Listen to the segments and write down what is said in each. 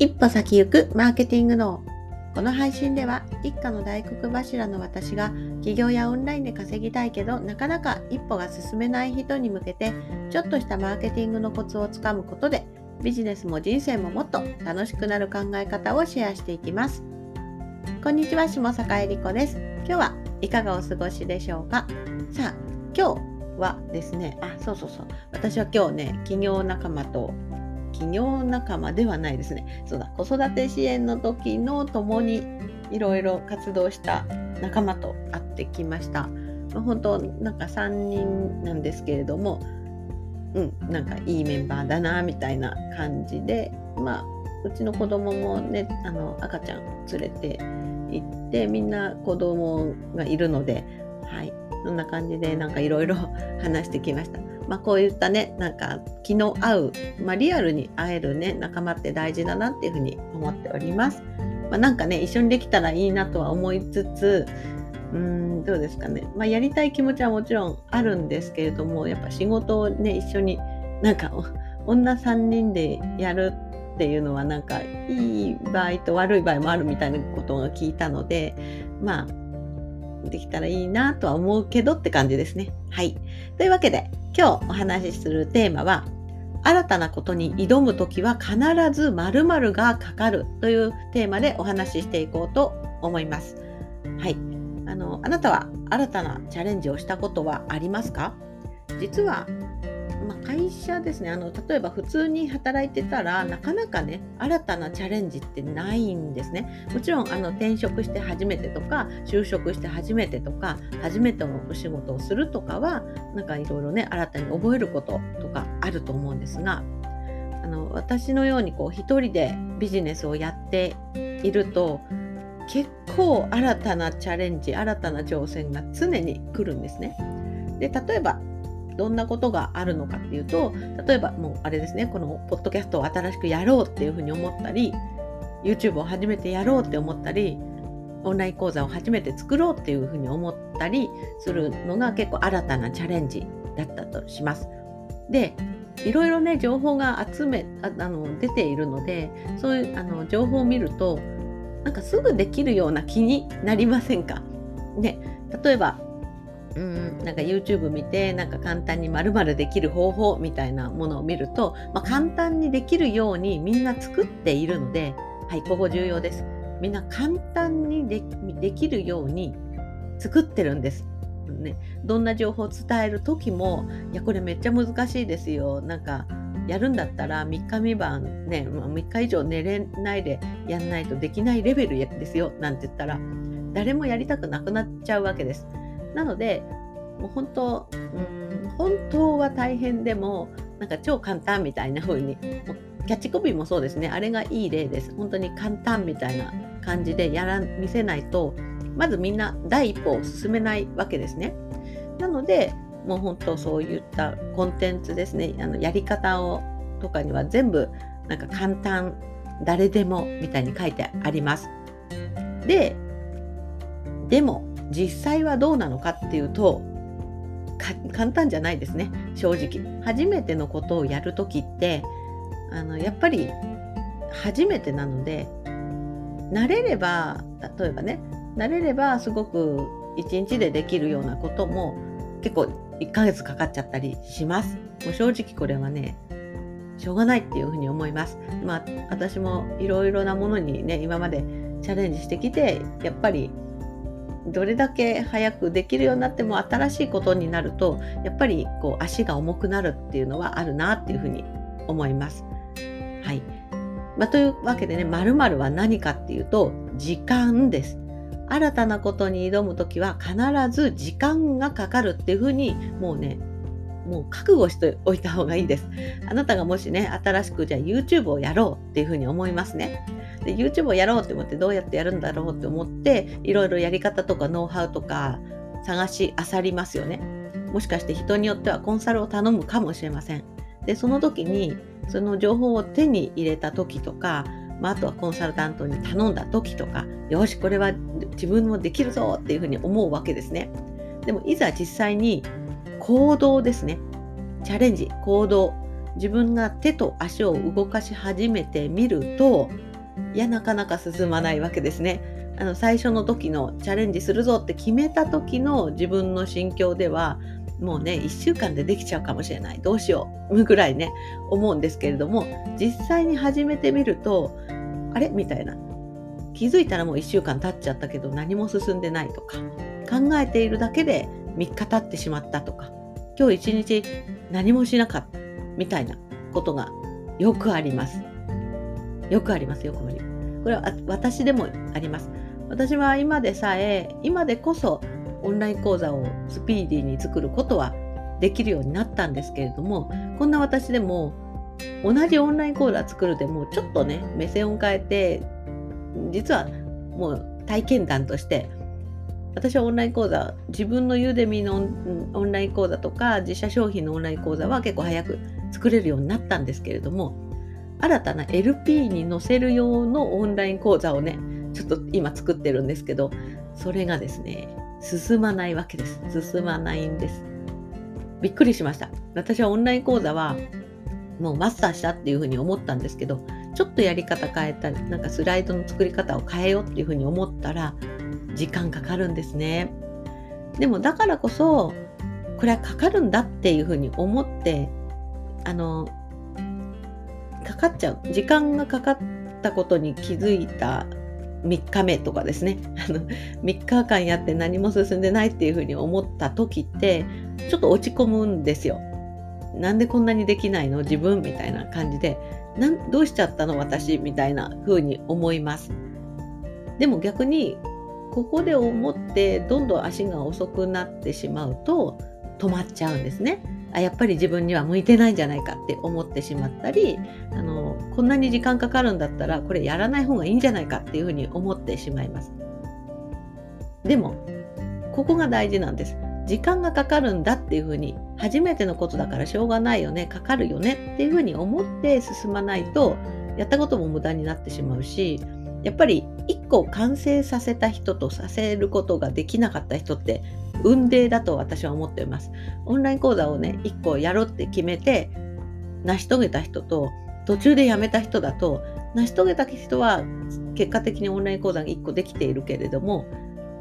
一歩先行くマーケティング脳。この配信では一家の大黒柱の私が起業やオンラインで稼ぎたいけどなかなか一歩が進めない人に向けてちょっとしたマーケティングのコツをつかむことでビジネスも人生ももっと楽しくなる考え方をシェアしていきます。こんにちは下坂恵理子です。今日はいかがお過ごしでしょうか？さあ今日はですねあそうそうそう。私は今日ね企業仲間と企業仲間ではないですね。そうだ。子育て支援の時の共にいろいろ活動した仲間と会ってきました、まあ、本当なんか3人なんですけれどもうんなんかいいメンバーだなみたいな感じでまあうちの子供もねあの赤ちゃん連れて行ってみんな子供がいるのではいそんな感じでなんかいろいろ話してきました。まあ、こういったねなんか気の合う、まあ、リアルに会えるね仲間って大事だなっていうふうに思っております。まあ、なんかね一緒にできたらいいなとは思いつつうんどうですかね、まあ、やりたい気持ちはもちろんあるんですけれどもやっぱ仕事をね一緒になんか女3人でやるっていうのはなんかいい場合と悪い場合もあるみたいなことが聞いたのでまあできたらいいなとは思うけどって感じですね。はい。というわけで今日お話しするテーマは新たなことに挑む時は必ず〇〇がかかるというテーマでお話ししていこうと思います。はい。あの、あなたは新たなチャレンジをしたことはありますか？実は、会社ですね。あの例えば普通に働いてたらなかなかね新たなチャレンジってないんですね。もちろんあの転職して初めてとか就職して初めてとか初めてのお仕事をするとかはなんかいろいろね新たに覚えることとかあると思うんですがあの私のようにこう一人でビジネスをやっていると結構新たなチャレンジ新たな挑戦が常に来るんですね。で例えばどんなことがあるのかっていうと例えばもうあれですねこのポッドキャストを新しくやろうっていうふうに思ったり YouTube を初めてやろうって思ったりオンライン講座を初めて作ろうっていうふうに思ったりするのが結構新たなチャレンジだったとします。でいろいろね情報が集めああの出ているのでそういうあの情報を見るとなんかすぐできるような気になりませんか？ね例えばうんなんか YouTube 見てなんか簡単にまるできる方法みたいなものを見ると、まあ、簡単にできるようにみんな作っているのではいここ重要ですみんな簡単にできるように作ってるんです。ね、どんな情報を伝える時もいやこれめっちゃ難しいですよなんかやるんだったら3日3晩ね、3日以上寝れないでやんないとできないレベルですよなんて言ったら誰もやりたくなくなっちゃうわけです。なのでもう本当うん本当は大変でもなんか超簡単みたいな風にキャッチコピーもそうですね。あれがいい例です。本当に簡単みたいな感じでやら見せないとまずみんな第一歩を進めないわけですね。なのでもう本当そういったコンテンツですね。あのやり方をとかには全部なんか簡単誰でもみたいに書いてあります。ででも実際はどうなのかっていうと簡単じゃないですね。正直。初めてのことをやる時ってあのやっぱり初めてなので慣れれば例えばね慣れればすごく1日でできるようなことも結構1ヶ月かかっちゃったりします。もう正直これはねしょうがないっていうふうに思います。まあ私もいろいろなものにね今までチャレンジしてきてやっぱりどれだけ早くできるようになっても新しいことになるとやっぱりこう足が重くなるっていうのはあるなっていうふうに思います。はい。まあ、というわけでね、〇〇は何かっていうと、時間です。新たなことに挑むときは必ず時間がかかるっていうふうに、もうね、もう覚悟しておいた方がいいです。あなたがもしね、新しくじゃあ YouTube をやろうっていうふうに思いますね。で YouTube をやろうって思ってどうやってやるんだろうって思っていろいろやり方とかノウハウとか探し漁りますよね。もしかして人によってはコンサルを頼むかもしれません。でその時にその情報を手に入れた時とか、まあ、あとはコンサルタントに頼んだ時とかよしこれは自分もできるぞっていうふうに思うわけですね。でもいざ実際に行動ですね。チャレンジ、行動。自分が手と足を動かし始めてみるといやなかなか進まないわけですね。あの最初の時のチャレンジするぞって決めた時の自分の心境ではもうね1週間でできちゃうかもしれないどうしようぐらいね思うんですけれども実際に始めてみるとあれ？みたいな気づいたらもう1週間経っちゃったけど何も進んでないとか考えているだけで3日経ってしまったとか今日一日何もしなかったみたいなことがよくあります。よくありますよくあり。これは私でもあります。私は今でさえ今でこそオンライン講座をスピーディーに作ることはできるようになったんですけれどもこんな私でも同じオンライン講座作るでもちょっとね目線を変えて実はもう体験談として私はオンライン講座自分のユーデミのオンライン講座とか自社商品のオンライン講座は結構早く作れるようになったんですけれども新たな LP に載せる用のオンライン講座をねちょっと今作ってるんですけどそれがですね進まないわけです。進まないんです。びっくりしました。私はオンライン講座はもうマスターしたっていうふうに思ったんですけどちょっとやり方変えたりなんかスライドの作り方を変えようっていうふうに思ったら時間かかるんですね。でもだからこそこれはかかるんだっていうふうに思ってあのかかっちゃう時間がかかったことに気づいた3日目とかですね あの3日間やって何も進んでないっていうふうに思った時ってちょっと落ち込むんですよ。なんでこんなにできないの？自分みたいな感じでなんどうしちゃったの私みたいな風に思います。でも逆にここで思ってどんどん足が遅くなってしまうと止まっちゃうんですね。あやっぱり自分には向いてないんじゃないかって思ってしまったりあのこんなに時間かかるんだったらこれやらない方がいいんじゃないかっていうふうに思ってしまいます。でもここが大事なんです。時間がかかるんだっていうふうに初めてのことだからしょうがないよねかかるよねっていうふうに思って進まないとやったことも無駄になってしまうしやっぱり一個完成させた人とさせることができなかった人って運命だと私は思っています。オンライン講座をね、1個やろうって決めて、成し遂げた人と、途中でやめた人だと、成し遂げた人は結果的にオンライン講座が1個できているけれども、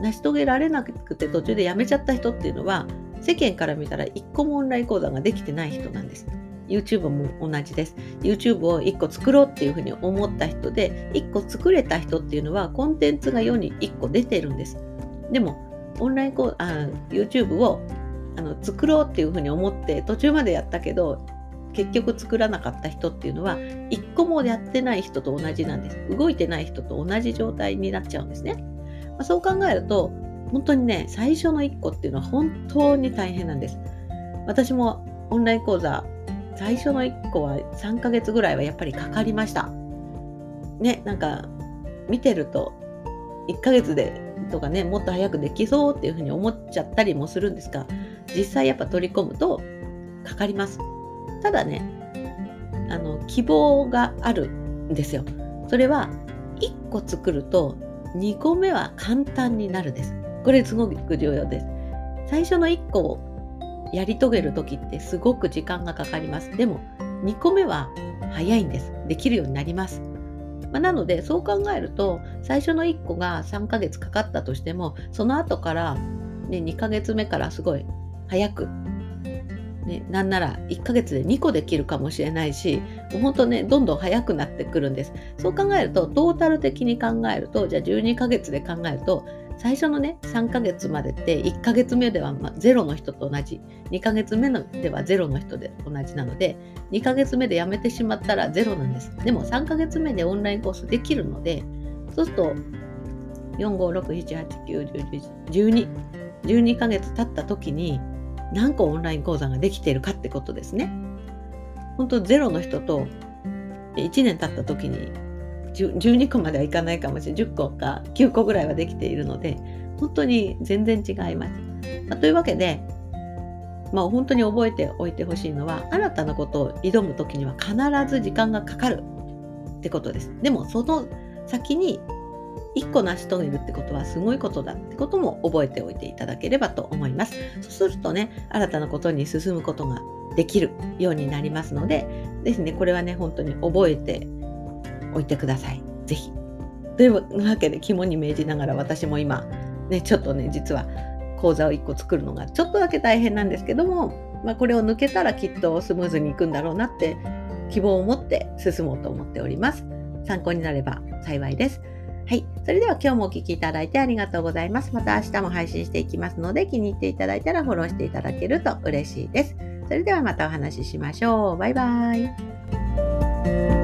成し遂げられなくて途中でやめちゃった人っていうのは、世間から見たら1個もオンライン講座ができてない人なんです。YouTube も同じです。YouTube を1個作ろうっていうふうに思った人で、1個作れた人っていうのはコンテンツが世に1個出てるんです。でも、オンラインこあ YouTube をあの作ろうっていうふうに思って途中までやったけど結局作らなかった人っていうのは一個もやってない人と同じなんです動いてない人と同じ状態になっちゃうんですね、まあ、そう考えると本当にね最初の1個っていうのは本当に大変なんです私もオンライン講座最初の1個は3ヶ月ぐらいはやっぱりかかりました。ねなんか見てると1ヶ月でとかねもっと早くできそうっていうふうに思っちゃったりもするんですが実際やっぱ取り込むとかかります。ただねあの希望があるんですよ。それは1個作ると2個目は簡単になるです。これすごく重要です。最初の1個をやり遂げる時ってすごく時間がかかります。でも2個目は早いんです。できるようになります。まあ、なのでそう考えると最初の1個が3ヶ月かかったとしてもその後から、ね、2ヶ月目からすごい早く、ね、なんなら1ヶ月で2個できるかもしれないしもうほんとねどんどん早くなってくるんです。そう考えるとトータル的に考えるとじゃあ12ヶ月で考えると最初のね3ヶ月までって1ヶ月目ではまゼロの人と同じ。2ヶ月目のではゼロの人で同じなので2ヶ月目で辞めてしまったらゼロなんです。でも3ヶ月目でオンラインコースできるのでそうすると4567891012 12ヶ月経った時に何個オンライン講座ができているかってことですね。本当ゼロの人と1年経った時に12個まではいかないかもしれない10個か9個ぐらいはできているので本当に全然違います。まあ、というわけで、まあ、本当に覚えておいてほしいのは新たなことを挑む時には必ず時間がかかるってことです。でもその先に1個成し遂げるってことはすごいことだってことも覚えておいていただければと思います。そうするとね新たなことに進むことができるようになりますので、ぜひね、これはね、本当に覚えておいてください。ぜひ。というわけで肝に銘じながら私も今、ね、ちょっとね、実は講座を1個作るのがちょっとだけ大変なんですけども、まあ、これを抜けたらきっとスムーズにいくんだろうなって希望を持って進もうと思っております。参考になれば幸いです。はい。それでは今日もお聴きいただいてありがとうございます。また明日も配信していきますので気に入っていただいたらフォローしていただけると嬉しいです。それではまたお話ししましょう。バイバイ。